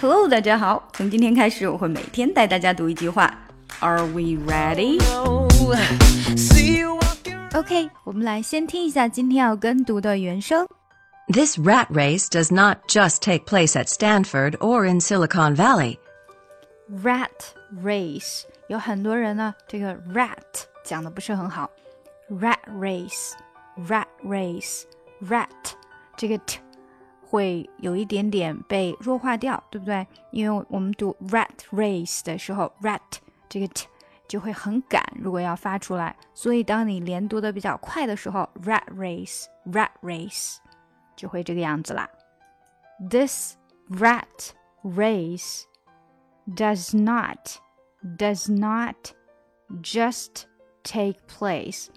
Hello，大家好。从今天开始，我会每天带大家读一句话。Are we ready? OK，我们来先听一下今天要跟读的原声。This rat race does not just take place at Stanford or in Silicon Valley. Rat race 有很多人呢，这个 rat 讲的不是很好。Rat race，rat race，rat 这个 t 会有一点点被弱化掉，对不对？因为我们读 rat race 的时候，rat 这个 t 就会很赶，如果要发出来，所以当你连读的比较快的时候，rat race，rat race 就会这个样子啦。This rat race does not does not just take place。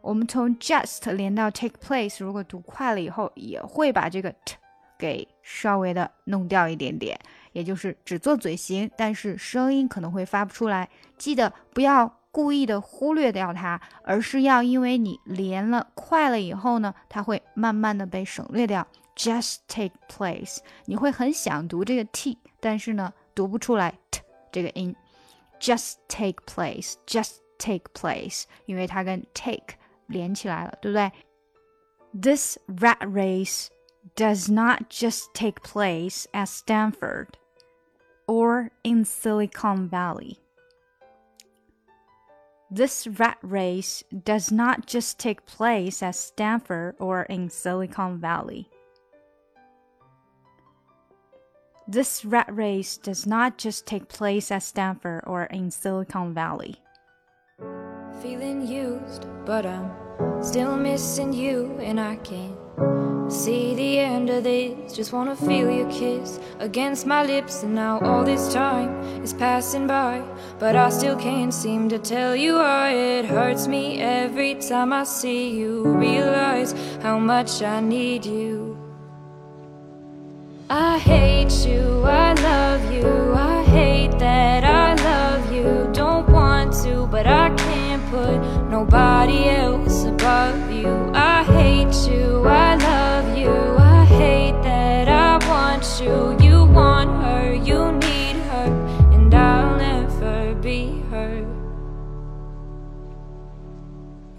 我们从 just 连到 take place，如果读快了以后，也会把这个 t 给稍微的弄掉一点点，也就是只做嘴型，但是声音可能会发不出来。记得不要故意的忽略掉它，而是要因为你连了快了以后呢，它会慢慢的被省略掉。Just take place，你会很想读这个 t，但是呢读不出来 t 这个音。Just take place，just take place，因为它跟 take 连起来了，对不对？This rat race。Does not just take place at Stanford or in Silicon Valley. This rat race does not just take place at Stanford or in Silicon Valley. This rat race does not just take place at Stanford or in Silicon Valley. Feeling used, but I'm still missing you, and I can't See the end of this, just wanna feel your kiss against my lips. And now all this time is passing by, but I still can't seem to tell you why it hurts me every time I see you. Realize how much I need you. I hate you, I love you, I hate that I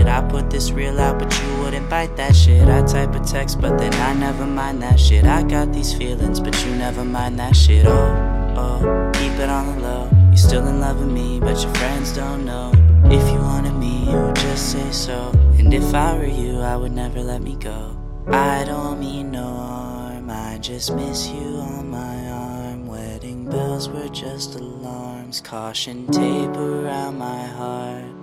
shit. I put this real out, but you wouldn't bite that shit. I type a text, but then I never mind that shit. I got these feelings, but you never mind that shit. Oh, oh, keep it on the low. You're still in love with me, but your friends don't know. If you wanted me, you would just say so. And if I were you, I would never let me go. I don't mean no harm, I just miss you on my arm Wedding bells were just alarms, caution tape around my heart.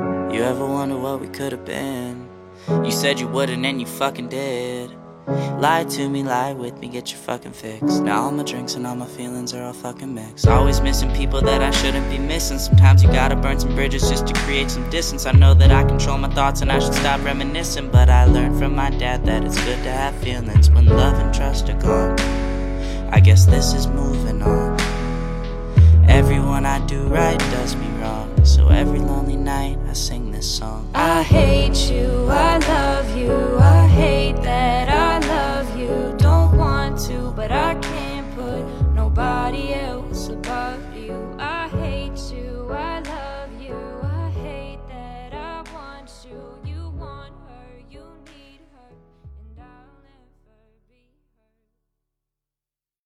You ever wonder what we could have been? You said you wouldn't and you fucking did. Lie to me, lie with me, get your fucking fix. Now all my drinks and all my feelings are all fucking mixed. Always missing people that I shouldn't be missing. Sometimes you gotta burn some bridges just to create some distance. I know that I control my thoughts and I should stop reminiscing. But I learned from my dad that it's good to have feelings when love and trust are gone. I guess this is moving on. Everyone I do right does me every lonely night I sing this song. I hate you, I love